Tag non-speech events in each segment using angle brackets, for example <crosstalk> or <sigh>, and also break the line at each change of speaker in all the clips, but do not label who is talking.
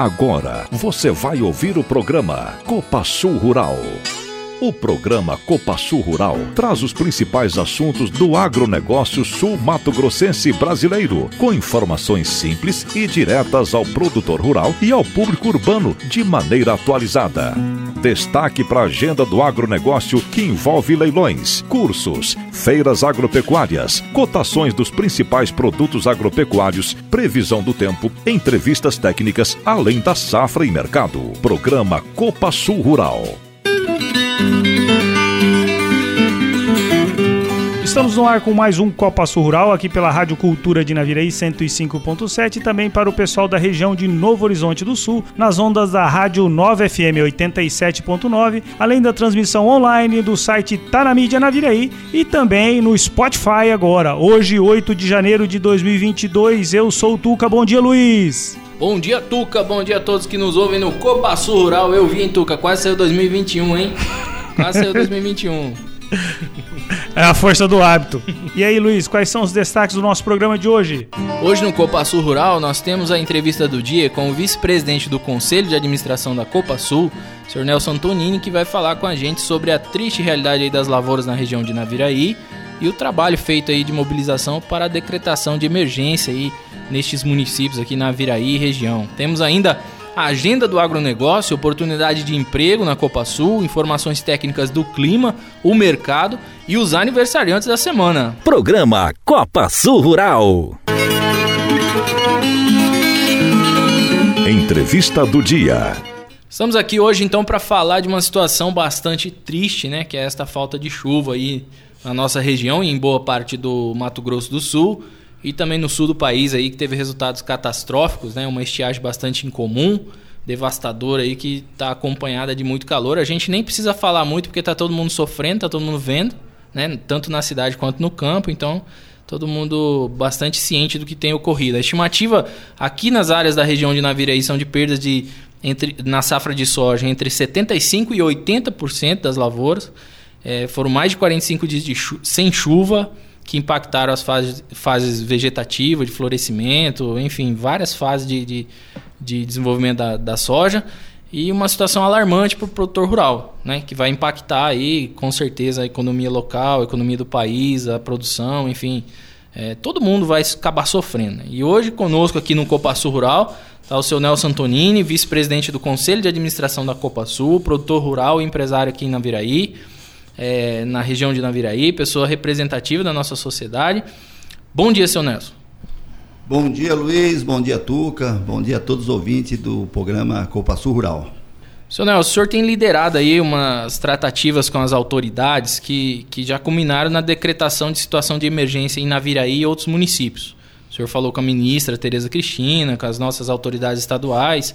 Agora você vai ouvir o programa Copa Sul Rural. O programa Copa Sul Rural traz os principais assuntos do agronegócio sul-mato-grossense brasileiro, com informações simples e diretas ao produtor rural e ao público urbano de maneira atualizada. Destaque para a agenda do agronegócio que envolve leilões, cursos, feiras agropecuárias, cotações dos principais produtos agropecuários, previsão do tempo, entrevistas técnicas, além da safra e mercado. Programa Copa Sul Rural.
Estamos no ar com mais um Copa Sul Rural aqui pela Rádio Cultura de Naviraí 105.7 e também para o pessoal da região de Novo Horizonte do Sul, nas ondas da Rádio 9 FM 87.9, além da transmissão online do site Tá na Mídia Naviraí e também no Spotify agora, hoje 8 de janeiro de 2022. Eu sou o Tuca, bom dia Luiz.
Bom dia, Tuca. Bom dia a todos que nos ouvem no Copa Sul Rural. Eu vi, hein, Tuca? Quase saiu 2021, hein? Quase saiu 2021. <laughs>
É a força do hábito. E aí, Luiz, quais são os destaques do nosso programa de hoje?
Hoje no Copa Sul Rural nós temos a entrevista do dia com o vice-presidente do Conselho de Administração da Copa Sul, Sr. Nelson Tonini, que vai falar com a gente sobre a triste realidade das lavouras na região de Naviraí e o trabalho feito aí de mobilização para a decretação de emergência aí nestes municípios aqui na Viraí região. Temos ainda a agenda do agronegócio, oportunidade de emprego na Copa Sul, informações técnicas do clima, o mercado e os aniversariantes da semana.
Programa Copa Sul Rural. Entrevista do dia.
Estamos aqui hoje então para falar de uma situação bastante triste, né, que é esta falta de chuva aí na nossa região e em boa parte do Mato Grosso do Sul e também no sul do país aí que teve resultados catastróficos, né? Uma estiagem bastante incomum, devastadora aí que está acompanhada de muito calor. A gente nem precisa falar muito porque está todo mundo sofrendo, está todo mundo vendo, né? Tanto na cidade quanto no campo, então todo mundo bastante ciente do que tem ocorrido. A estimativa aqui nas áreas da região de Naviraí são de perdas de entre na safra de soja entre 75 e 80% das lavouras. É, foram mais de 45 dias de chu sem chuva que impactaram as fases, fases vegetativas, de florescimento, enfim, várias fases de, de, de desenvolvimento da, da soja e uma situação alarmante para o produtor rural, né, que vai impactar aí com certeza a economia local, a economia do país, a produção, enfim, é, todo mundo vai acabar sofrendo. E hoje conosco aqui no Copa Sul Rural está o seu Nelson Antonini, vice-presidente do Conselho de Administração da Copa Sul, produtor rural e empresário aqui em Naviraí é, na região de Naviraí, pessoa representativa da nossa sociedade. Bom dia, seu Nelson.
Bom dia, Luiz. Bom dia, Tuca. Bom dia a todos os ouvintes do programa Copa Sul Rural.
Seu Nelson, o senhor tem liderado aí umas tratativas com as autoridades que, que já culminaram na decretação de situação de emergência em Naviraí e outros municípios. O senhor falou com a ministra Tereza Cristina, com as nossas autoridades estaduais.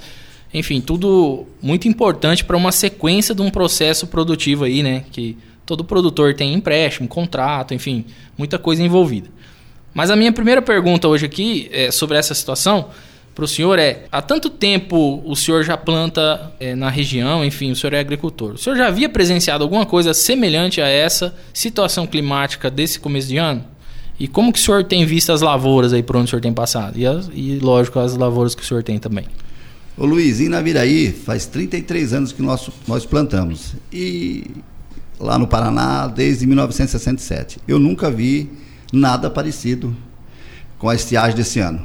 Enfim, tudo muito importante para uma sequência de um processo produtivo aí, né? Que Todo produtor tem empréstimo, contrato, enfim, muita coisa envolvida. Mas a minha primeira pergunta hoje aqui é sobre essa situação para o senhor é: há tanto tempo o senhor já planta é, na região, enfim, o senhor é agricultor. O senhor já havia presenciado alguma coisa semelhante a essa situação climática desse começo de ano? E como que o senhor tem visto as lavouras aí por onde o senhor tem passado? E, as, e lógico, as lavouras que o senhor tem também.
Ô Luiz, em Naviraí faz 33 anos que nós, nós plantamos. E lá no Paraná desde 1967. Eu nunca vi nada parecido com a estiagem desse ano.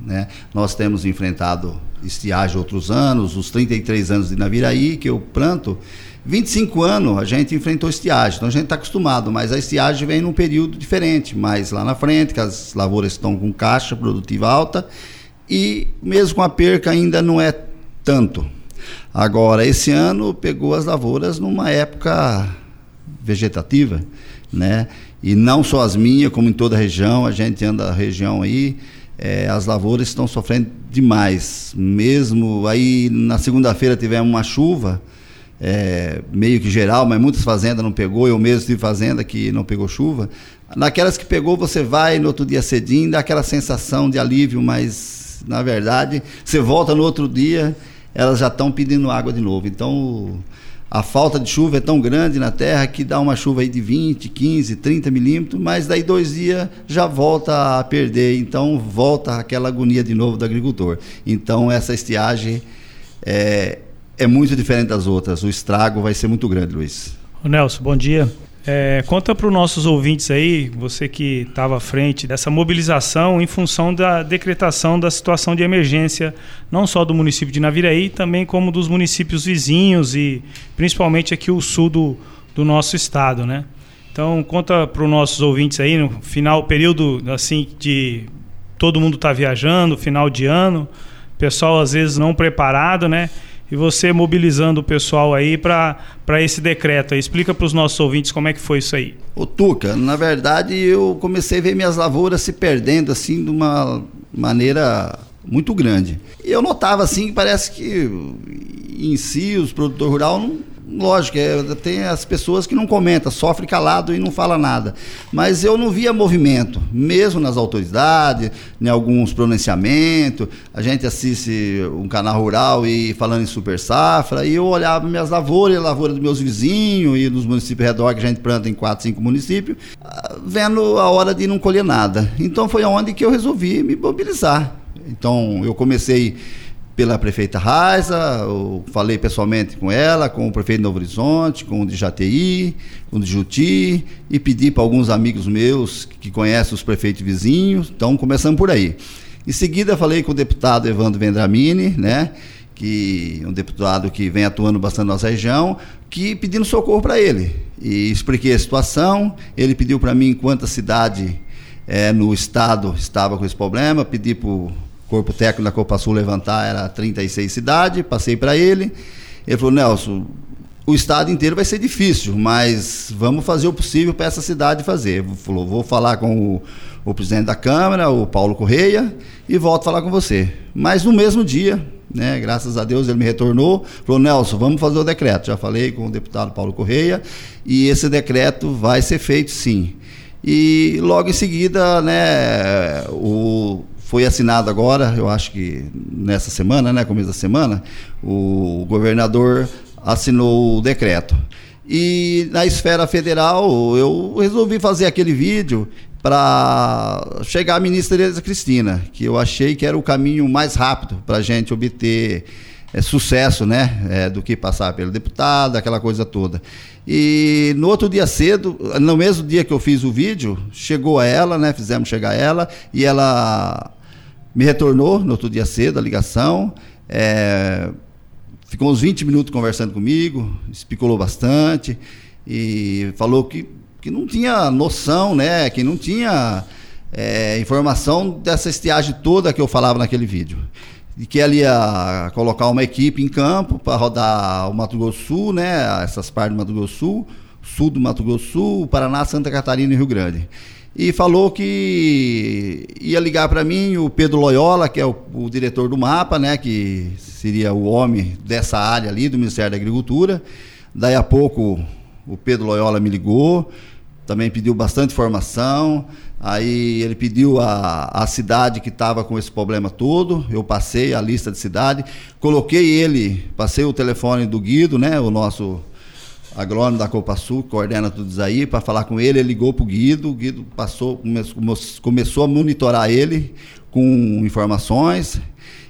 Né? Nós temos enfrentado estiagem outros anos, os 33 anos de Naviraí, que eu planto, 25 anos a gente enfrentou estiagem, então a gente está acostumado, mas a estiagem vem num período diferente, mais lá na frente, que as lavouras estão com caixa produtiva alta e mesmo com a perca ainda não é tanto. Agora, esse ano pegou as lavouras numa época vegetativa, né? E não só as minhas, como em toda a região, a gente anda a região aí, é, as lavouras estão sofrendo demais. Mesmo aí na segunda-feira tivemos uma chuva, é, meio que geral, mas muitas fazendas não pegou, eu mesmo tive fazenda que não pegou chuva. Naquelas que pegou, você vai no outro dia cedinho, dá aquela sensação de alívio, mas na verdade, você volta no outro dia, elas já estão pedindo água de novo. Então, a falta de chuva é tão grande na terra que dá uma chuva aí de 20, 15, 30 milímetros, mas daí dois dias já volta a perder, então volta aquela agonia de novo do agricultor. Então essa estiagem é, é muito diferente das outras. O estrago vai ser muito grande, Luiz.
O Nelson, bom dia. É, conta para os nossos ouvintes aí, você que estava à frente dessa mobilização em função da decretação da situação de emergência, não só do município de Naviraí, também como dos municípios vizinhos e principalmente aqui o sul do, do nosso estado, né? Então conta para os nossos ouvintes aí no final período assim de todo mundo está viajando, final de ano, pessoal às vezes não preparado, né? E você mobilizando o pessoal aí para esse decreto. Explica para os nossos ouvintes como é que foi isso aí.
Ô Tuca, na verdade eu comecei a ver minhas lavouras se perdendo assim de uma maneira muito grande. E eu notava assim que parece que em si os produtores rurais não lógico, é, tem as pessoas que não comentam, sofre calado e não fala nada. Mas eu não via movimento, mesmo nas autoridades, em alguns pronunciamentos. A gente assiste um canal rural e falando em super safra, e eu olhava minhas lavouras, a lavoura dos meus vizinhos e dos municípios redor, que a gente planta em quatro, cinco municípios, vendo a hora de não colher nada. Então foi onde que eu resolvi me mobilizar. Então eu comecei pela prefeita Raiza, falei pessoalmente com ela, com o prefeito de Novo Horizonte, com o de Jati, com o de Juti, e pedi para alguns amigos meus que conhecem os prefeitos vizinhos, então começando por aí. Em seguida falei com o deputado Evandro Vendramini, né, que é um deputado que vem atuando bastante na nossa região, que pedindo socorro para ele. E expliquei a situação, ele pediu para mim quanta cidade é, no estado estava com esse problema, pedi para corpo técnico da Copa Sul levantar era 36 cidades, passei para ele. Ele falou: Nelson, o estado inteiro vai ser difícil, mas vamos fazer o possível para essa cidade fazer. Falou: vou falar com o, o, presidente da Câmara, o Paulo Correia, e volto a falar com você. Mas no mesmo dia, né, graças a Deus, ele me retornou, falou: Nelson, vamos fazer o decreto. Já falei com o deputado Paulo Correia, e esse decreto vai ser feito sim. E logo em seguida, né, o foi assinado agora, eu acho que nessa semana, né, começo da semana, o governador assinou o decreto. E na esfera federal, eu resolvi fazer aquele vídeo para chegar à ministra Tereza Cristina, que eu achei que era o caminho mais rápido para a gente obter é, sucesso, né, é, do que passar pelo deputado, aquela coisa toda. E no outro dia cedo, no mesmo dia que eu fiz o vídeo, chegou a ela, né, fizemos chegar a ela, e ela me retornou no outro dia cedo a ligação. É, ficou uns 20 minutos conversando comigo, especulou bastante e falou que, que não tinha noção, né? Que não tinha é, informação dessa estiagem toda que eu falava naquele vídeo. E que ela ia colocar uma equipe em campo para rodar o Mato Grosso Sul, né? Essas partes do Mato Grosso Sul, sul do Mato Grosso Sul, Paraná, Santa Catarina e Rio Grande e falou que ia ligar para mim o Pedro Loyola, que é o, o, diretor do mapa, né, que seria o homem dessa área ali do Ministério da Agricultura. Daí a pouco o Pedro Loyola me ligou, também pediu bastante informação. Aí ele pediu a, a cidade que estava com esse problema todo. Eu passei a lista de cidade, coloquei ele, passei o telefone do Guido, né, o nosso agrônomo da Copa Sul, coordena tudo isso aí, para falar com ele, ele ligou para o Guido, o Guido passou, começou a monitorar ele com informações,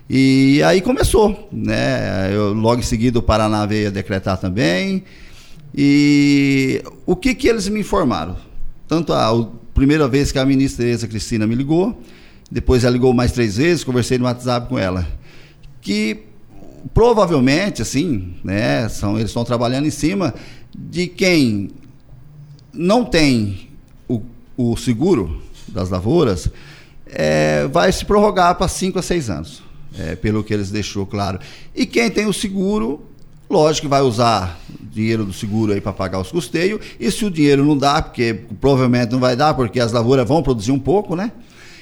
e aí começou, né? Eu, logo em seguida o Paraná veio a decretar também. E o que que eles me informaram? Tanto a, a primeira vez que a ministra Tereza Cristina me ligou, depois ela ligou mais três vezes, conversei no WhatsApp com ela, que provavelmente, assim, né, são, eles estão trabalhando em cima de quem não tem o, o seguro das lavouras, é, vai se prorrogar para 5 a 6 anos, é, pelo que eles deixou claro. E quem tem o seguro, lógico que vai usar dinheiro do seguro aí para pagar os custeios, e se o dinheiro não dá, porque provavelmente não vai dar, porque as lavouras vão produzir um pouco, né?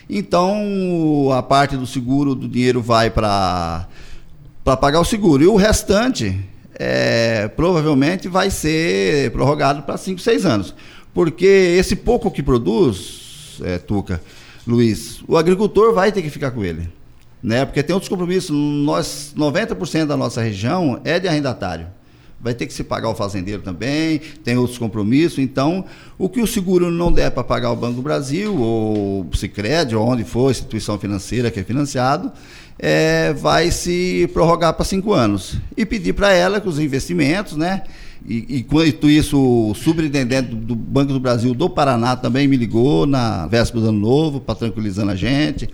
Então, a parte do seguro do dinheiro vai para para pagar o seguro. E o restante, é, provavelmente, vai ser prorrogado para 5, 6 anos. Porque esse pouco que produz, é, Tuca, Luiz, o agricultor vai ter que ficar com ele. Né? Porque tem outros compromissos. Nós, 90% da nossa região é de arrendatário. vai ter que se pagar o fazendeiro também, tem outros compromissos. Então, o que o seguro não der para pagar o Banco do Brasil, ou o Cicred, ou onde for, instituição financeira que é financiado, é, vai se prorrogar para cinco anos. E pedir para ela que os investimentos, né? E, enquanto isso, o superintendente do, do Banco do Brasil do Paraná também me ligou na véspera do ano novo, para tranquilizando a gente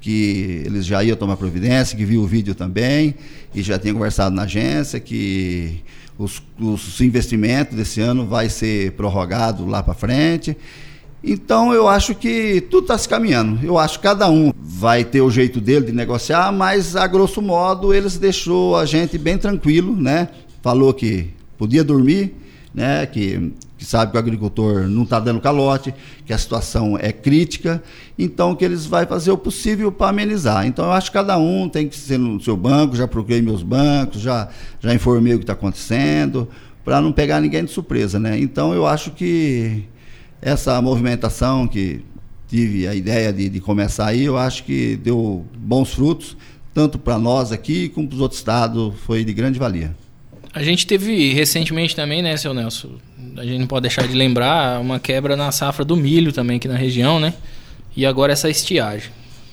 que eles já iam tomar providência, que viu o vídeo também e já tinha conversado na agência que os, os investimentos desse ano vai ser prorrogado lá para frente. Então eu acho que tudo está se caminhando. Eu acho que cada um vai ter o jeito dele de negociar, mas a grosso modo eles deixou a gente bem tranquilo, né? Falou que podia dormir, né? Que que sabe que o agricultor não está dando calote, que a situação é crítica, então que eles vão fazer o possível para amenizar. Então eu acho que cada um tem que ser no seu banco, já procurei meus bancos, já, já informei o que está acontecendo, para não pegar ninguém de surpresa, né? Então eu acho que essa movimentação que tive a ideia de, de começar aí, eu acho que deu bons frutos, tanto para nós aqui como para os outros estados, foi de grande valia.
A gente teve recentemente também, né, seu Nelson? A gente não pode deixar de lembrar uma quebra na safra do milho também aqui na região, né? E agora essa estiagem.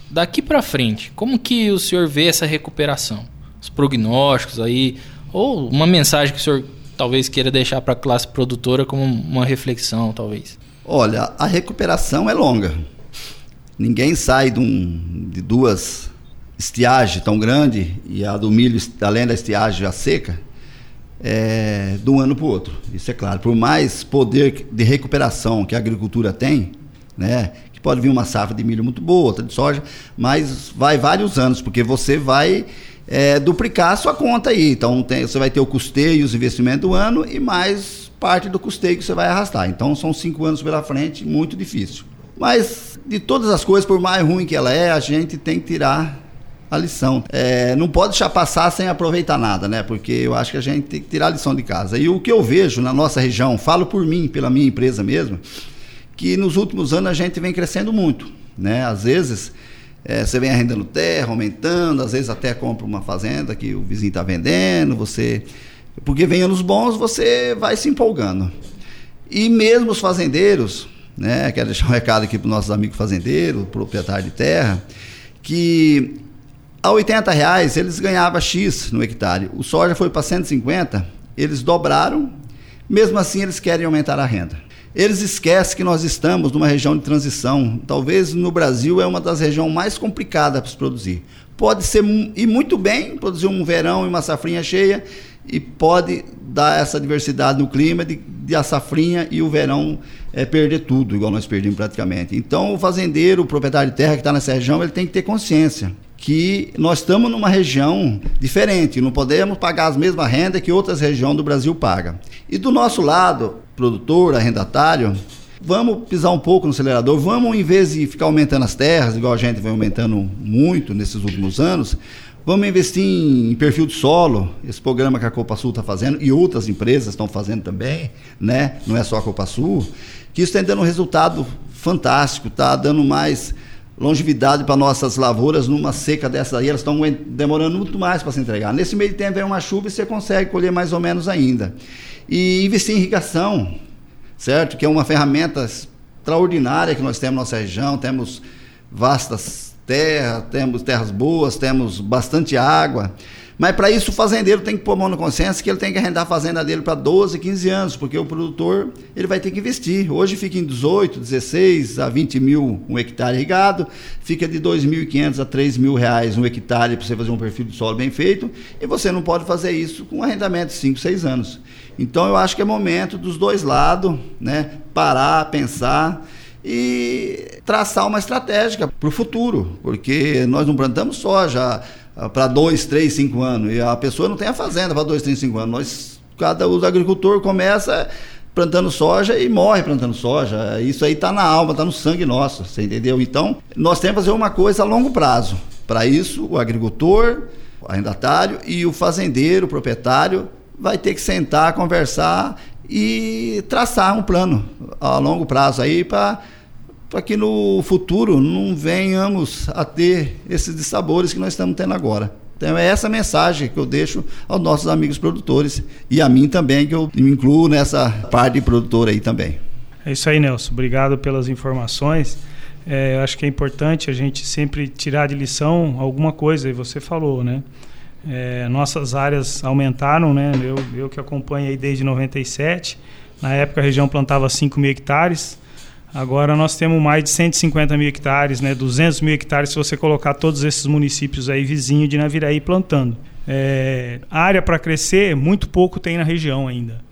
Daqui para frente, como que o senhor vê essa recuperação? Os prognósticos aí, ou uma mensagem que o senhor talvez queira deixar para a classe produtora como uma reflexão, talvez?
Olha, a recuperação é longa. Ninguém sai de, um, de duas estiagens tão grandes e a do milho, além da estiagem já seca, é, de um ano para o outro. Isso é claro. Por mais poder de recuperação que a agricultura tem, né, que pode vir uma safra de milho muito boa, outra de soja, mas vai vários anos, porque você vai é, duplicar a sua conta aí. Então tem, você vai ter o custeio os investimentos do ano e mais parte do custeio que você vai arrastar. Então são cinco anos pela frente, muito difícil. Mas de todas as coisas, por mais ruim que ela é, a gente tem que tirar a lição. É, não pode deixar passar sem aproveitar nada, né? Porque eu acho que a gente tem que tirar a lição de casa. E o que eu vejo na nossa região, falo por mim, pela minha empresa mesmo, que nos últimos anos a gente vem crescendo muito, né? Às vezes é, você vem arrendando terra, aumentando, às vezes até compra uma fazenda que o vizinho está vendendo, você... Porque vem anos bons, você vai se empolgando. E mesmo os fazendeiros, né? Quero deixar um <laughs> recado aqui para os nossos amigos fazendeiros, proprietário de terra, que a 80 reais eles ganhavam X no hectare. O soja foi para 150, eles dobraram, mesmo assim eles querem aumentar a renda. Eles esquecem que nós estamos numa região de transição. Talvez no Brasil é uma das regiões mais complicadas para se produzir. Pode ser e muito bem produzir um verão e uma safrinha cheia e pode dar essa diversidade no clima de, de a safrinha e o verão é, perder tudo, igual nós perdemos praticamente. Então o fazendeiro, o proprietário de terra que está nessa região, ele tem que ter consciência que nós estamos numa região diferente, não podemos pagar as mesmas rendas que outras regiões do Brasil pagam. E do nosso lado, produtor, arrendatário, vamos pisar um pouco no acelerador, vamos, em vez de ficar aumentando as terras, igual a gente vem aumentando muito nesses últimos anos, vamos investir em perfil de solo, esse programa que a Copa Sul está fazendo e outras empresas estão fazendo também, né? não é só a Copa Sul, que isso está dando um resultado fantástico, está dando mais longevidade para nossas lavouras numa seca dessa aí, elas estão demorando muito mais para se entregar. Nesse meio tempo vem uma chuva e você consegue colher mais ou menos ainda. E investir em irrigação, certo? Que é uma ferramenta extraordinária que nós temos na nossa região, temos vastas terras, temos terras boas, temos bastante água. Mas para isso o fazendeiro tem que pôr a mão na consciência que ele tem que arrendar a fazenda dele para 12, 15 anos, porque o produtor ele vai ter que investir. Hoje fica em 18, 16 a 20 mil um hectare irrigado, fica de 2.500 a 3 mil reais um hectare para você fazer um perfil de solo bem feito, e você não pode fazer isso com um arrendamento de 5, 6 anos. Então eu acho que é momento dos dois lados, né, parar, pensar e traçar uma estratégia para o futuro, porque nós não plantamos soja ah, para dois, três, cinco anos. E a pessoa não tem a fazenda para dois, três, cinco anos. Nós, cada os agricultor começa plantando soja e morre plantando soja. Isso aí está na alma, está no sangue nosso, você entendeu? Então, nós temos que fazer uma coisa a longo prazo. Para isso, o agricultor, o arrendatário e o fazendeiro, o proprietário, vai ter que sentar, conversar e traçar um plano a longo prazo aí para para que no futuro não venhamos a ter esses dissabores que nós estamos tendo agora. Então é essa mensagem que eu deixo aos nossos amigos produtores e a mim também, que eu me incluo nessa parte de produtor aí também.
É isso aí, Nelson. Obrigado pelas informações. É, acho que é importante a gente sempre tirar de lição alguma coisa, e você falou, né? É, nossas áreas aumentaram, né? Eu, eu que acompanho aí desde 97. Na época a região plantava 5 mil hectares. Agora nós temos mais de 150 mil hectares, né? 200 mil hectares se você colocar todos esses municípios aí vizinhos de Naviraí plantando. É, área para crescer, muito pouco tem na região ainda.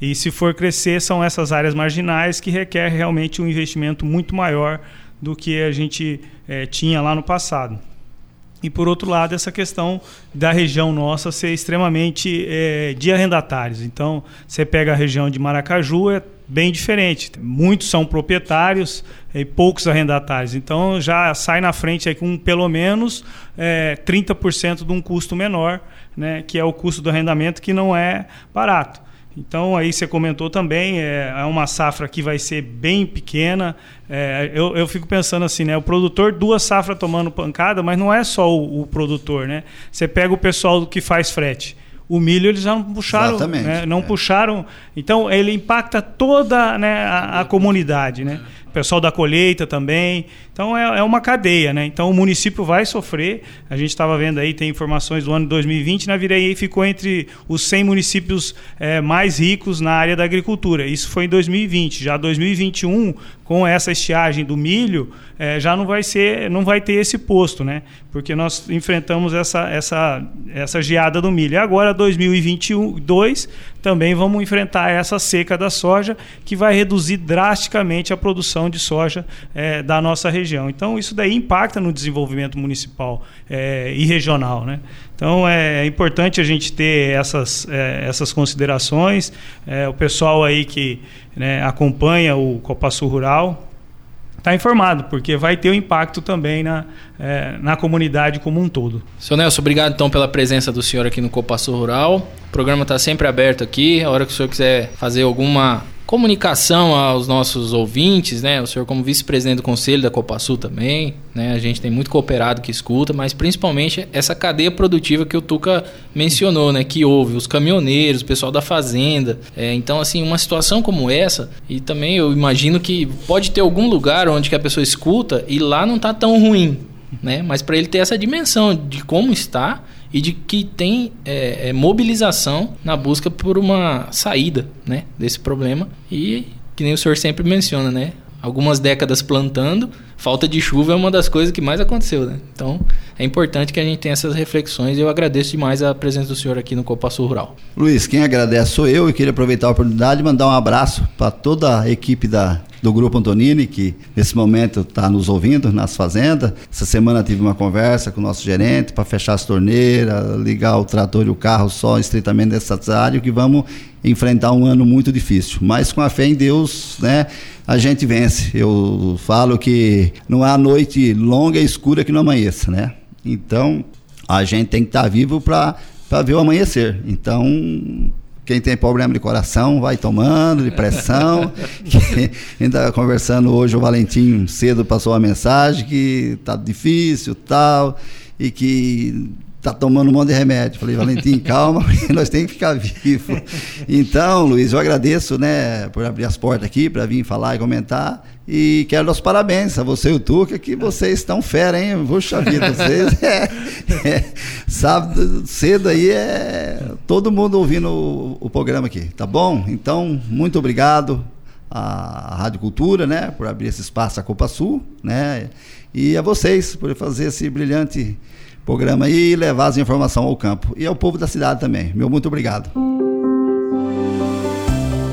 E se for crescer, são essas áreas marginais que requer realmente um investimento muito maior do que a gente é, tinha lá no passado. E por outro lado, essa questão da região nossa ser extremamente é, de arrendatários. Então, você pega a região de Maracaju, é bem diferente. Muitos são proprietários e poucos arrendatários. Então, já sai na frente aí com pelo menos é, 30% de um custo menor, né, que é o custo do arrendamento, que não é barato. Então, aí você comentou também, é, é uma safra que vai ser bem pequena. É, eu, eu fico pensando assim, né? O produtor, duas safras tomando pancada, mas não é só o, o produtor, né? Você pega o pessoal que faz frete. O milho eles já não puxaram, né? não é. puxaram. Então ele impacta toda né, a, a comunidade, né? O pessoal da colheita também. Então é, é, uma cadeia, né? Então o município vai sofrer. A gente estava vendo aí, tem informações do ano de 2020, na Virei ficou entre os 100 municípios é, mais ricos na área da agricultura. Isso foi em 2020. Já 2021, com essa estiagem do milho, é, já não vai ser, não vai ter esse posto, né? Porque nós enfrentamos essa, essa, essa geada do milho. E agora 2022 também vamos enfrentar essa seca da soja que vai reduzir drasticamente a produção de soja é, da nossa região região. Então, isso daí impacta no desenvolvimento municipal é, e regional. Né? Então, é, é importante a gente ter essas, é, essas considerações. É, o pessoal aí que né, acompanha o Copa Sul Rural está informado, porque vai ter um impacto também na, é, na comunidade como um todo.
Seu Nelson, obrigado então pela presença do senhor aqui no Copaço Rural. O programa está sempre aberto aqui. A hora que o senhor quiser fazer alguma comunicação aos nossos ouvintes, né? O senhor como vice-presidente do conselho da Copasul também, né? A gente tem muito cooperado que escuta, mas principalmente essa cadeia produtiva que o Tuca mencionou, né? Que houve os caminhoneiros, o pessoal da fazenda. É, então, assim, uma situação como essa, e também eu imagino que pode ter algum lugar onde que a pessoa escuta e lá não está tão ruim, né? Mas para ele ter essa dimensão de como está, e de que tem é, é, mobilização na busca por uma saída né, desse problema. E que nem o senhor sempre menciona, né? Algumas décadas plantando, falta de chuva é uma das coisas que mais aconteceu, né? Então é importante que a gente tenha essas reflexões e eu agradeço demais a presença do senhor aqui no Copa Sul Rural.
Luiz, quem agradece sou eu e queria aproveitar a oportunidade de mandar um abraço para toda a equipe da do Grupo Antonini, que nesse momento está nos ouvindo nas fazendas. Essa semana tive uma conversa com o nosso gerente para fechar as torneiras, ligar o trator e o carro só estritamente necessário, que vamos enfrentar um ano muito difícil. Mas com a fé em Deus, né, a gente vence. Eu falo que não há noite longa e escura que não amanheça, né? Então, a gente tem que estar tá vivo para ver o amanhecer. Então, quem tem problema de coração vai tomando, de pressão. <laughs> <laughs> ainda conversando hoje, o Valentim cedo passou uma mensagem que tá difícil tal, e que tá tomando um monte de remédio. Falei, Valentim, calma, <laughs> nós temos que ficar vivo. Então, Luiz, eu agradeço, né, por abrir as portas aqui para vir falar e comentar. E quero dar os parabéns a você e o Tuca, que vocês estão fera, hein? Puxa vida, vocês <laughs> é, é, sábado cedo aí é todo mundo ouvindo o, o, programa aqui, tá bom? Então, muito obrigado à Rádio Cultura, né, por abrir esse espaço à Copa Sul, né? E a vocês por fazer esse brilhante programa e levar as informações ao campo. E ao povo da cidade também. Meu muito obrigado.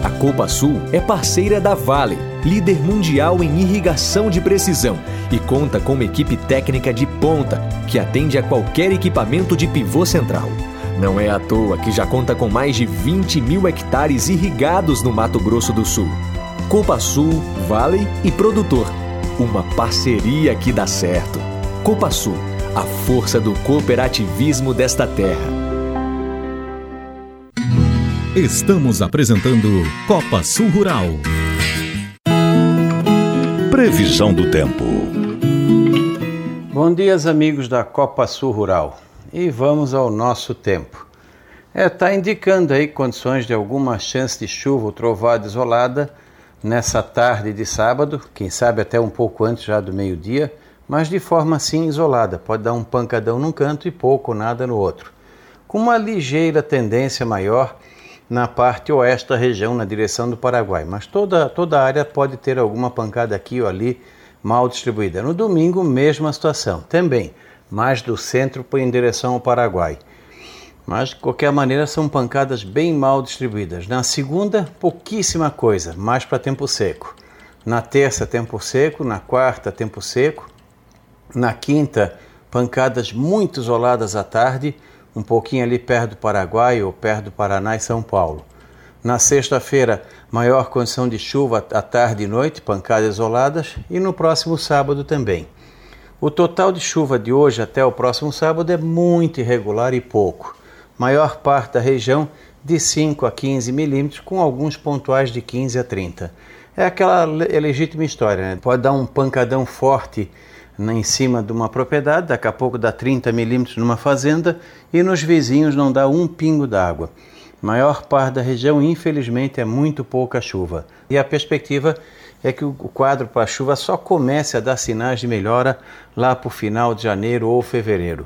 A Copa Sul é parceira da Vale, líder mundial em irrigação de precisão e conta com uma equipe técnica de ponta que atende a qualquer equipamento de pivô central. Não é à toa que já conta com mais de 20 mil hectares irrigados no Mato Grosso do Sul. Copa Sul, Vale e Produtor. Uma parceria que dá certo. Copa Sul a força do cooperativismo desta terra.
Estamos apresentando Copa Sul Rural. Previsão do tempo.
Bom dia, amigos da Copa Sul Rural. e vamos ao nosso tempo. Está é, tá indicando aí condições de alguma chance de chuva ou trovada isolada nessa tarde de sábado, quem sabe até um pouco antes já do meio-dia, mas de forma assim isolada, pode dar um pancadão num canto e pouco ou nada no outro, com uma ligeira tendência maior na parte oeste da região, na direção do Paraguai, mas toda, toda a área pode ter alguma pancada aqui ou ali mal distribuída. No domingo, mesma situação, também, mais do centro em direção ao Paraguai. Mas, de qualquer maneira, são pancadas bem mal distribuídas. Na segunda, pouquíssima coisa, mais para tempo seco. Na terça, tempo seco. Na quarta, tempo seco. Na quinta, pancadas muito isoladas à tarde, um pouquinho ali perto do Paraguai ou perto do Paraná e São Paulo. Na sexta-feira, maior condição de chuva à tarde e noite, pancadas isoladas, e no próximo sábado também. O total de chuva de hoje até o próximo sábado é muito irregular e pouco maior parte da região de 5 a 15 milímetros, com alguns pontuais de 15 a 30. É aquela legítima história, né? pode dar um pancadão forte em cima de uma propriedade, daqui a pouco dá 30 milímetros numa fazenda e nos vizinhos não dá um pingo d'água. Maior parte da região, infelizmente, é muito pouca chuva. E a perspectiva é que o quadro para a chuva só comece a dar sinais de melhora lá para o final de janeiro ou fevereiro.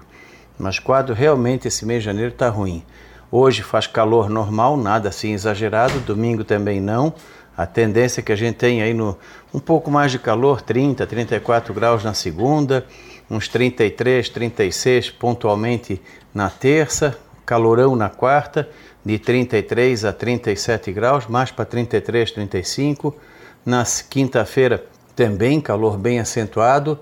Mas quadro realmente esse mês de janeiro está ruim. Hoje faz calor normal, nada assim exagerado, domingo também não. A tendência que a gente tem aí no um pouco mais de calor, 30, 34 graus na segunda, uns 33, 36 pontualmente na terça, calorão na quarta, de 33 a 37 graus, mais para 33, 35. Na quinta-feira também calor bem acentuado.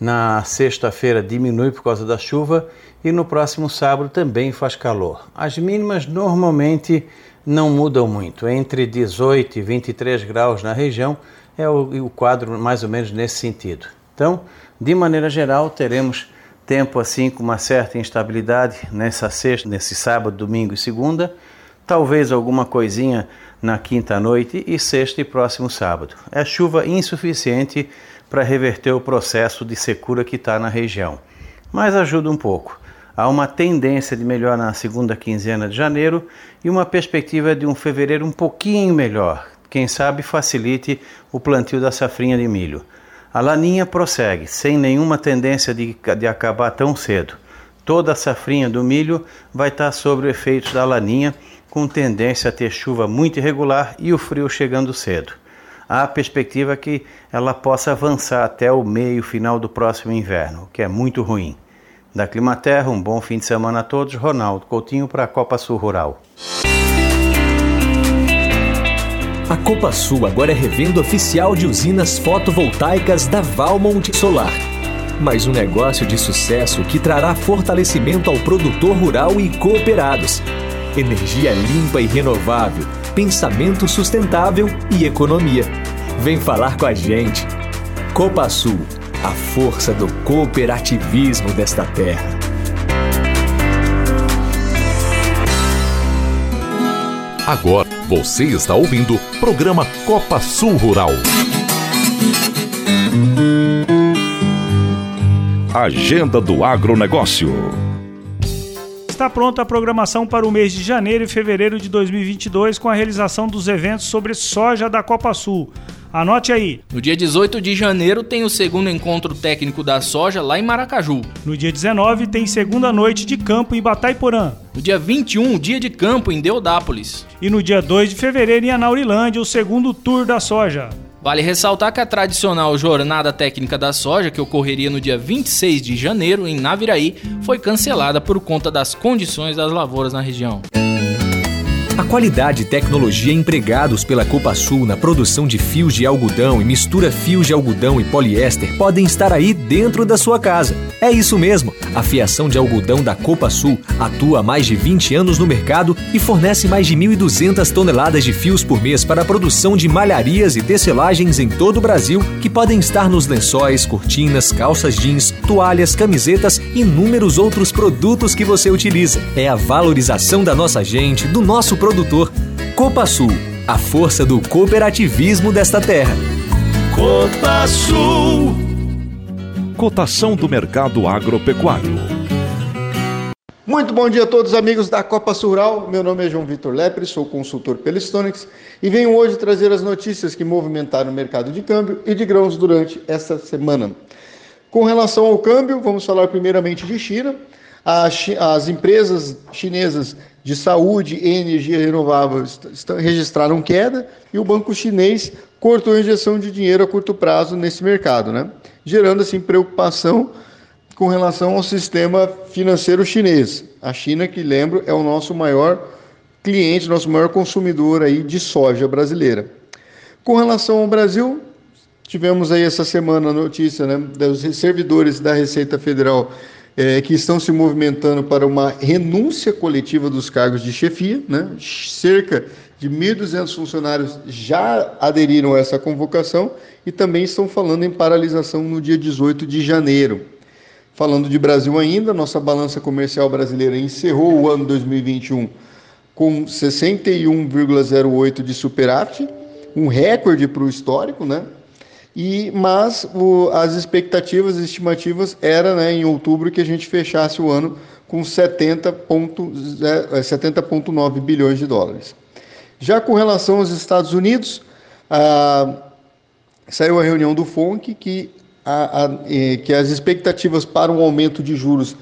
Na sexta-feira diminui por causa da chuva e no próximo sábado também faz calor. As mínimas normalmente não mudam muito, entre 18 e 23 graus na região é o, o quadro mais ou menos nesse sentido. Então, de maneira geral, teremos tempo assim com uma certa instabilidade nessa sexta, nesse sábado, domingo e segunda, talvez alguma coisinha na quinta noite e sexta e próximo sábado. É chuva insuficiente para reverter o processo de secura que está na região, mas ajuda um pouco. Há uma tendência de melhor na segunda quinzena de janeiro e uma perspectiva de um fevereiro um pouquinho melhor. Quem sabe facilite o plantio da safrinha de milho. A laninha prossegue, sem nenhuma tendência de, de acabar tão cedo. Toda a safrinha do milho vai estar sob o efeito da laninha, com tendência a ter chuva muito irregular e o frio chegando cedo. Há a perspectiva que ela possa avançar até o meio final do próximo inverno, o que é muito ruim. Da Climaterra, um bom fim de semana a todos. Ronaldo Coutinho para a Copa Sul Rural.
A Copa Sul agora é revenda oficial de usinas fotovoltaicas da Valmont Solar. Mais um negócio de sucesso que trará fortalecimento ao produtor rural e cooperados. Energia limpa e renovável, pensamento sustentável e economia. Vem falar com a gente. Copa Sul a força do cooperativismo desta terra.
Agora você está ouvindo o programa Copa Sul Rural. Agenda do Agronegócio.
Está pronta a programação para o mês de janeiro e fevereiro de 2022 com a realização dos eventos sobre soja da Copa Sul. Anote aí.
No dia 18 de janeiro tem o segundo encontro técnico da soja lá em Maracaju.
No dia 19 tem segunda noite de campo em Bataiporã.
No dia 21, dia de campo em Deodápolis.
E no dia 2 de fevereiro em Anaurilândia, o segundo tour da soja.
Vale ressaltar que a tradicional Jornada Técnica da Soja, que ocorreria no dia 26 de janeiro em Naviraí, foi cancelada por conta das condições das lavouras na região.
A qualidade e tecnologia empregados pela Copa Sul na produção de fios de algodão e mistura fios de algodão e poliéster podem estar aí dentro da sua casa. É isso mesmo. A fiação de algodão da Copa Sul atua há mais de 20 anos no mercado e fornece mais de 1.200 toneladas de fios por mês para a produção de malharias e tecelagens em todo o Brasil, que podem estar nos lençóis, cortinas, calças jeans, toalhas, camisetas e inúmeros outros produtos que você utiliza. É a valorização da nossa gente, do nosso produto produtor. Copa Sul, a força do cooperativismo desta terra.
Copa Sul. Cotação do mercado agropecuário.
Muito bom dia a todos amigos da Copa Sural. Meu nome é João Vitor Lepre, sou consultor pela Stonex e venho hoje trazer as notícias que movimentaram o mercado de câmbio e de grãos durante esta semana. Com relação ao câmbio, vamos falar primeiramente de China. As empresas chinesas de saúde e energia renovável registraram queda e o banco chinês cortou a injeção de dinheiro a curto prazo nesse mercado, né? gerando assim preocupação com relação ao sistema financeiro chinês. A China, que lembro, é o nosso maior cliente, nosso maior consumidor aí de soja brasileira. Com relação ao Brasil, tivemos aí essa semana a notícia né, dos servidores da Receita Federal é, que estão se movimentando para uma renúncia coletiva dos cargos de chefia. Né? Cerca de 1.200 funcionários já aderiram a essa convocação e também estão falando em paralisação no dia 18 de janeiro. Falando de Brasil ainda, nossa balança comercial brasileira encerrou o ano 2021 com 61,08 de superávit, um recorde para o histórico, né? E, mas o, as expectativas, as estimativas era né, em outubro que a gente fechasse o ano com 70,9 70 é, bilhões de dólares. Já com relação aos Estados Unidos, ah, saiu a reunião do FONC que a, a, que as expectativas para um aumento de juros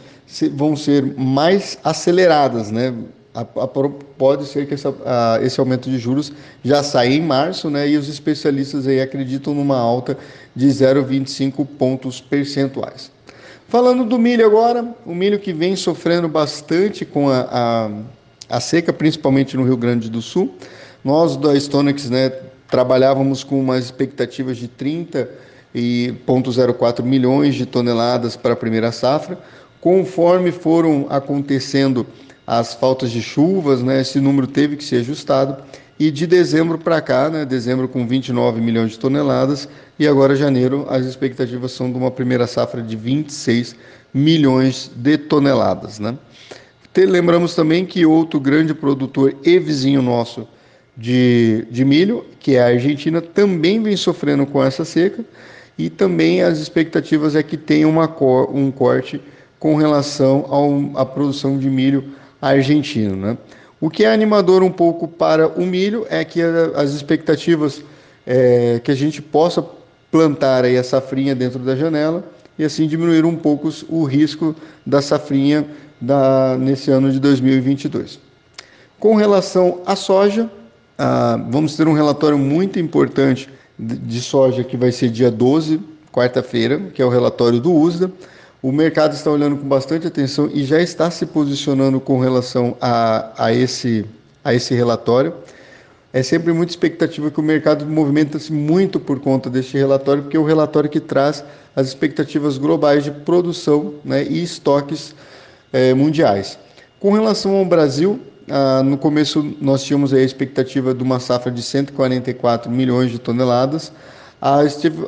vão ser mais aceleradas, né? A, pode ser que essa, esse aumento de juros já saia em março, né? E os especialistas aí acreditam numa alta de 0,25 pontos percentuais. Falando do milho agora, o milho que vem sofrendo bastante com a, a seca, principalmente no Rio Grande do Sul. Nós da Stonex, né, trabalhávamos com umas expectativas de 30 e 0,04 milhões de toneladas para a primeira safra. Conforme foram acontecendo as faltas de chuvas, né, esse número teve que ser ajustado. E de dezembro para cá, né, dezembro com 29 milhões de toneladas, e agora janeiro, as expectativas são de uma primeira safra de 26 milhões de toneladas. Né? Lembramos também que outro grande produtor e vizinho nosso de, de milho, que é a Argentina, também vem sofrendo com essa seca e também as expectativas é que tenha uma, um corte com relação à produção de milho argentino. Né? O que é animador um pouco para o milho é que as expectativas é que a gente possa plantar aí a safrinha dentro da janela e assim diminuir um pouco o risco da safrinha da, nesse ano de 2022. Com relação à soja, ah, vamos ter um relatório muito importante de soja que vai ser dia 12, quarta-feira, que é o relatório do USDA. O mercado está olhando com bastante atenção e já está se posicionando com relação a, a, esse, a esse relatório. É sempre muita expectativa que o mercado movimenta-se muito por conta deste relatório, porque é o relatório que traz as expectativas globais de produção né, e estoques eh, mundiais. Com relação ao Brasil, ah, no começo nós tínhamos a expectativa de uma safra de 144 milhões de toneladas.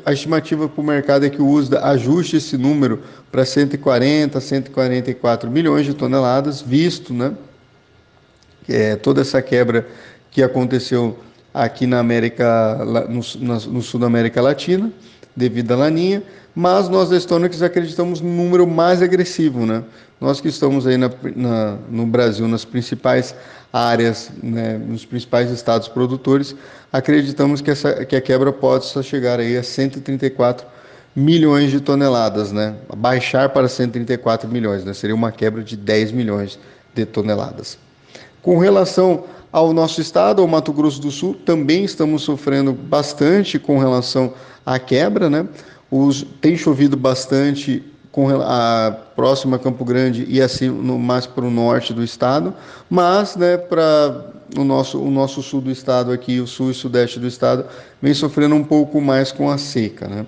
A estimativa para o mercado é que o USDA ajuste esse número para 140, 144 milhões de toneladas, visto né, é, toda essa quebra que aconteceu aqui na América, no, no sul da América Latina, devido à laninha, mas nós da Stonex acreditamos num número mais agressivo, né? Nós que estamos aí na, na, no Brasil, nas principais áreas, né, nos principais estados produtores, acreditamos que, essa, que a quebra pode só chegar aí a 134 milhões de toneladas, né? Baixar para 134 milhões, né? Seria uma quebra de 10 milhões de toneladas. Com relação ao nosso estado, ao Mato Grosso do Sul, também estamos sofrendo bastante com relação à quebra, né? Os, tem chovido bastante com a próxima Campo Grande e assim no, mais para o norte do estado, mas né, para o nosso, o nosso sul do estado aqui, o sul e sudeste do estado, vem sofrendo um pouco mais com a seca. Né?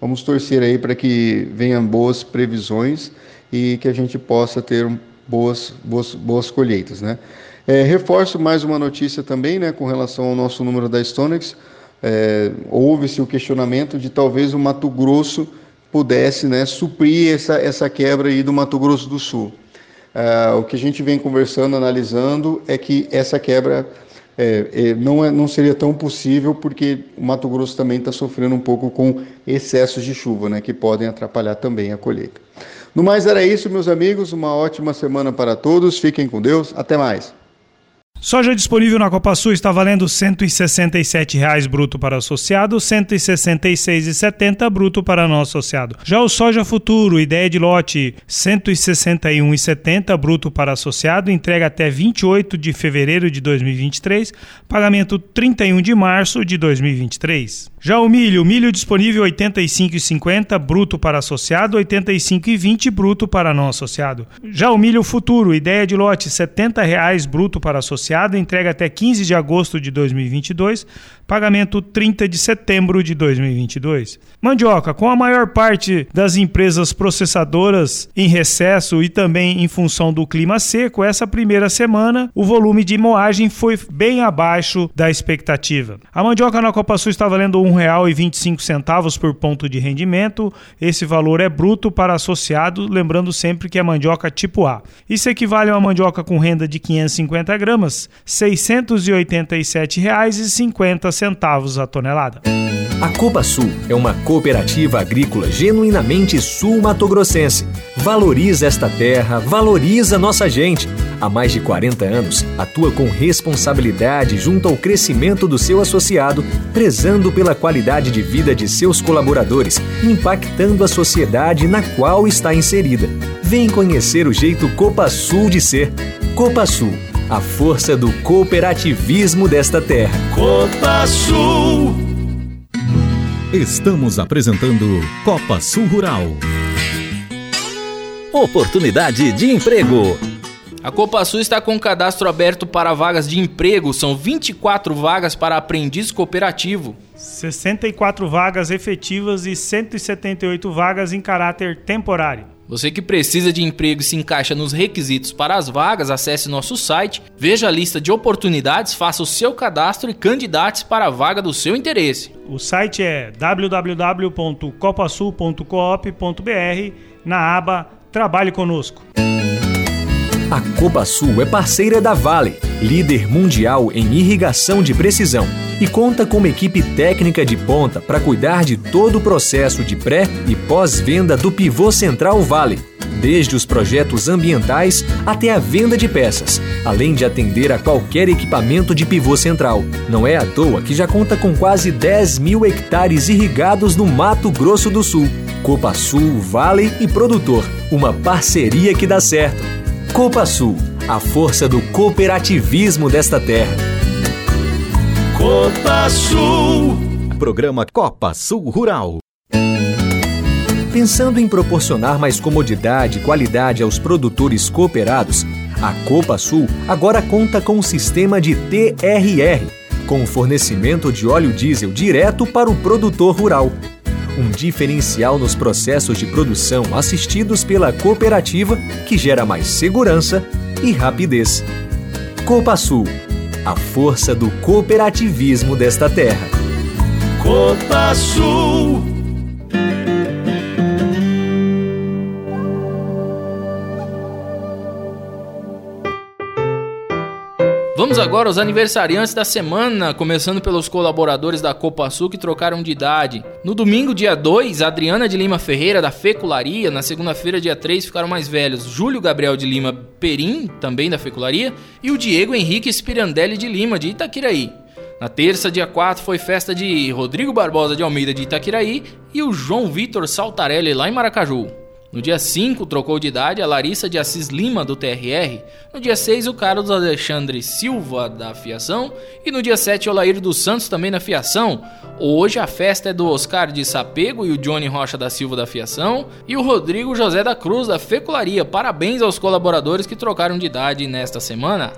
Vamos torcer aí para que venham boas previsões e que a gente possa ter boas, boas, boas colheitas. Né? É, reforço mais uma notícia também né, com relação ao nosso número da Stonex. É, Houve-se o questionamento de talvez o Mato Grosso pudesse né, suprir essa, essa quebra aí do Mato Grosso do Sul. Uh, o que a gente vem conversando, analisando, é que essa quebra é, é, não, é, não seria tão possível porque o Mato Grosso também está sofrendo um pouco com excessos de chuva, né, que podem atrapalhar também a colheita. No mais era isso, meus amigos. Uma ótima semana para todos. Fiquem com Deus. Até mais.
Soja disponível na Copa Sul está valendo R$ 167,00 bruto para associado, R$ 166,70 bruto para não associado. Já o soja futuro, ideia de lote, R$ 161,70 bruto para associado, entrega até 28 de fevereiro de 2023, pagamento 31 de março de 2023. Já o milho, milho disponível R$ 85,50 bruto para associado, R$ 85,20 bruto para não associado. Já o milho futuro, ideia de lote R$ 70,00 bruto para associado, entrega até 15 de agosto de 2022, pagamento 30 de setembro de 2022. Mandioca, com a maior parte das empresas processadoras em recesso e também em função do clima seco, essa primeira semana o volume de moagem foi bem abaixo da expectativa. A mandioca na Copa Sul está valendo R$ 1,25 por ponto de rendimento. Esse valor é bruto para associado, lembrando sempre que é mandioca tipo A. Isso equivale a uma mandioca com renda de 550 gramas, 687,50 centavos a tonelada.
A Copa Sul é uma cooperativa agrícola genuinamente sul-matogrossense. Valoriza esta terra, valoriza nossa gente. Há mais de 40 anos, atua com responsabilidade junto ao crescimento do seu associado, prezando pela qualidade de vida de seus colaboradores, impactando a sociedade na qual está inserida. Vem conhecer o jeito Copa Sul de ser. Copa Sul, a força do cooperativismo desta terra.
Copa Sul. Estamos apresentando Copa Sul Rural.
Oportunidade de emprego.
A Copa Sul está com o cadastro aberto para vagas de emprego. São 24 vagas para aprendiz cooperativo.
64 vagas efetivas e 178 vagas em caráter temporário.
Você que precisa de emprego e se encaixa nos requisitos para as vagas, acesse nosso site, veja a lista de oportunidades, faça o seu cadastro e candidate-se para a vaga do seu interesse.
O site é www.copasul.coop.br na aba Trabalhe Conosco.
A Copa Sul é parceira da Vale, líder mundial em irrigação de precisão, e conta com uma equipe técnica de ponta para cuidar de todo o processo de pré e pós-venda do pivô central Vale, desde os projetos ambientais até a venda de peças, além de atender a qualquer equipamento de pivô central. Não é à toa que já conta com quase 10 mil hectares irrigados no Mato Grosso do Sul. Copa Sul, Vale e Produtor, uma parceria que dá certo. Copa Sul, a força do cooperativismo desta terra.
Copa Sul. Programa Copa Sul Rural.
Pensando em proporcionar mais comodidade e qualidade aos produtores cooperados, a Copa Sul agora conta com um sistema de TRR, com fornecimento de óleo diesel direto para o produtor rural um diferencial nos processos de produção assistidos pela cooperativa que gera mais segurança e rapidez. Copa Sul, a força do cooperativismo desta terra.
Copa
Vamos agora aos aniversariantes da semana, começando pelos colaboradores da Copa Sul que trocaram de idade. No domingo, dia 2, Adriana de Lima Ferreira, da Fecularia. Na segunda-feira, dia 3, ficaram mais velhos Júlio Gabriel de Lima Perim, também da Fecularia, e o Diego Henrique Spirandelli de Lima, de Itaquiraí. Na terça, dia 4, foi festa de Rodrigo Barbosa de Almeida de Itaquiraí e o João Vitor Saltarelli lá em Maracaju. No dia 5, trocou de idade a Larissa de Assis Lima, do TRR. No dia 6, o Carlos Alexandre Silva, da Fiação. E no dia 7, o Laíro dos Santos, também da Fiação. Hoje a festa é do Oscar de Sapego e o Johnny Rocha da Silva, da Fiação. E o Rodrigo José da Cruz, da Fecularia. Parabéns aos colaboradores que trocaram de idade nesta semana.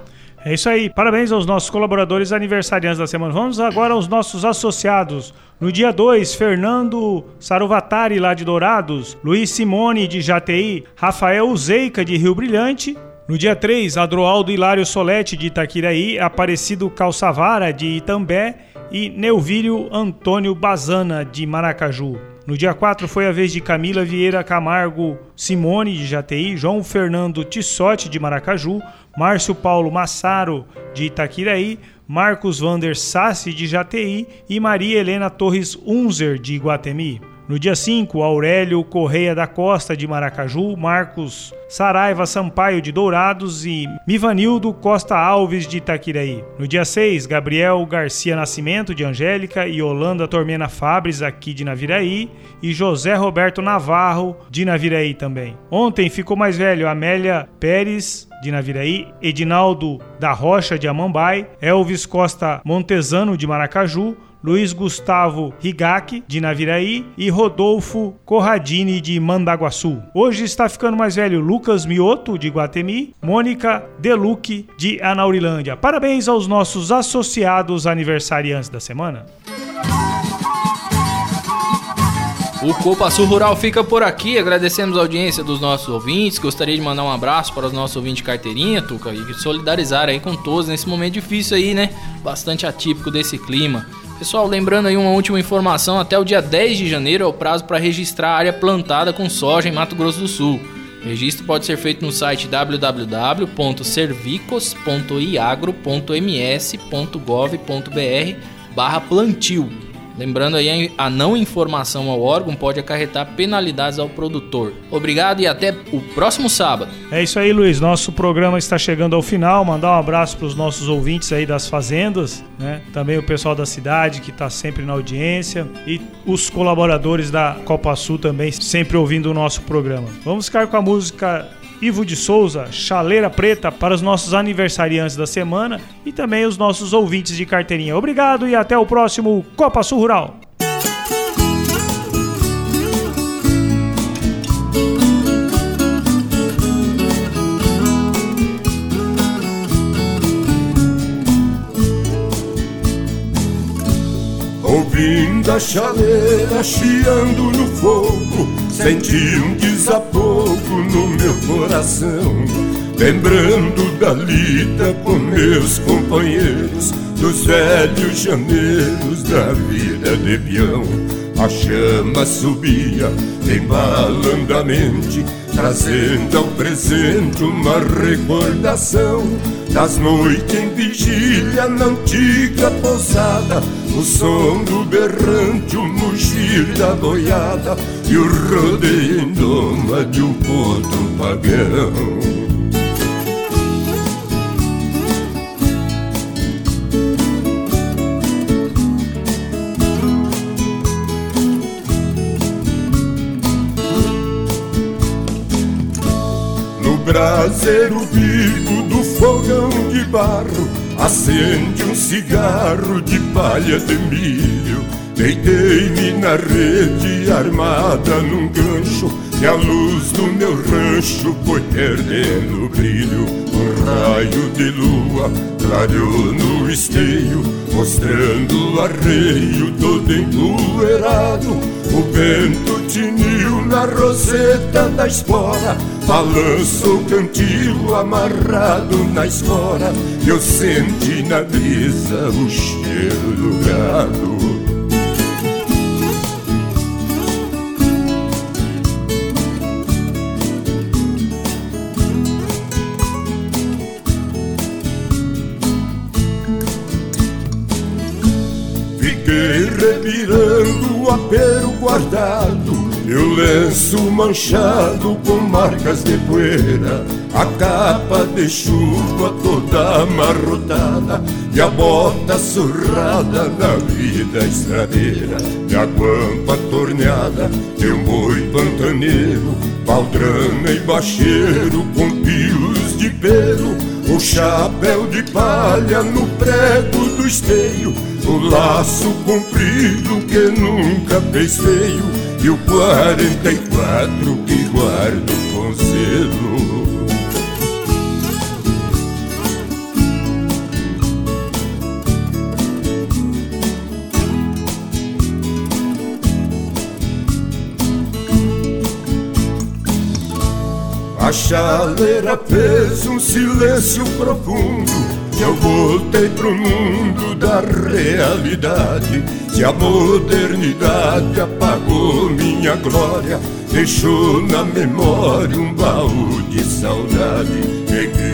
É isso aí. Parabéns aos nossos colaboradores aniversariantes da semana. Vamos agora aos nossos associados. No dia 2, Fernando Sarovatari, lá de Dourados, Luiz Simone, de Jati, Rafael Zeica, de Rio Brilhante. No dia 3, Adroaldo Hilário Solete, de Itaquiraí, Aparecido Calçavara, de Itambé e Neuvírio Antônio Bazana, de Maracaju. No dia 4 foi a vez de Camila Vieira Camargo Simone, de Jati, João Fernando Tissotti, de Maracaju, Márcio Paulo Massaro, de Itaquiraí, Marcos Vander Sassi, de Jati e Maria Helena Torres Unzer, de Iguatemi. No dia 5, Aurélio Correia da Costa de Maracaju, Marcos Saraiva Sampaio de Dourados e Mivanildo Costa Alves de Itaquiraí. No dia 6, Gabriel Garcia Nascimento de Angélica e Holanda Tormena Fabres aqui de Naviraí e José Roberto Navarro de Naviraí também. Ontem ficou mais velho Amélia Pérez de Naviraí, Edinaldo da Rocha de Amambai, Elvis Costa Montesano de Maracaju, Luiz Gustavo Rigaki, de Naviraí, e Rodolfo Corradini, de Mandaguaçu. Hoje está ficando mais velho Lucas Mioto, de Guatemi, Mônica Deluque, de Anaurilândia. Parabéns aos nossos associados aniversariantes da semana.
O Copa Sul Rural fica por aqui. Agradecemos a audiência dos nossos ouvintes. Gostaria de mandar um abraço para os nossos ouvintes de carteirinha, Tuca, e solidarizar aí com todos nesse momento difícil aí, né? Bastante atípico desse clima. Pessoal, lembrando aí uma última informação: até o dia 10 de janeiro é o prazo para registrar a área plantada com soja em Mato Grosso do Sul. O registro pode ser feito no site www.servicos.iagro.ms.gov.br/plantio. Lembrando aí, a não informação ao órgão pode acarretar penalidades ao produtor. Obrigado e até o próximo sábado.
É isso aí, Luiz. Nosso programa está chegando ao final. Mandar um abraço para os nossos ouvintes aí das fazendas, né? Também o pessoal da cidade que está sempre na audiência e os colaboradores da Copa Sul também sempre ouvindo o nosso programa. Vamos ficar com a música Ivo de Souza, Chaleira Preta, para os nossos aniversariantes da semana e também os nossos ouvintes de carteirinha. Obrigado e até o próximo Copa Sul Rural.
Ouvindo a chaleira chiando no fogo, senti um desafogo no meu coração. Lembrando da lida com meus companheiros, dos velhos janeiros da vida de peão. A chama subia embalando a mente, trazendo ao presente uma recordação das noites em vigília na antiga pousada, o som do berrante, o mugir da boiada e o rodeio em doma de um potro pagão. Braseiro vivo do fogão de barro. Acende um cigarro de palha de milho. Deitei-me na rede armada num gancho E a luz do meu rancho foi perdendo brilho. Um raio de lua clareou no esteio Mostrando o arreio todo empoeirado. O vento tiniu na roseta da espora Balança o cantil amarrado na espora. Eu senti na brisa o cheiro do gado guardado. E o lenço manchado com marcas de poeira. A capa de chuva toda amarrotada E a bota surrada na vida estradeira. E a guampa torneada de um boi pantaneiro Baldrana e bacheiro com pios de pelo O chapéu de palha no prego do esteio O laço comprido que nunca fez feio e o 44 que guardo com selo. A chaleira fez um silêncio profundo eu voltei pro mundo da realidade. Se a modernidade apagou minha glória, deixou na memória um baú de saudade.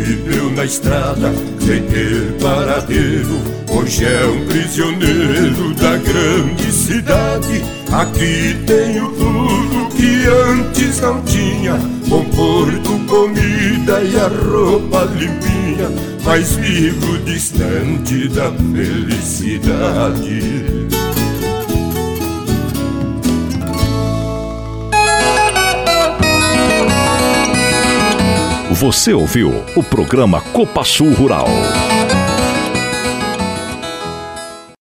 Viveu na estrada sem ter paradeiro, hoje é um prisioneiro da grande cidade. Aqui tenho tudo que antes não tinha: conforto, comida e a roupa limpinha. Mas vivo distante da felicidade.
Você ouviu o programa Copa Sul Rural.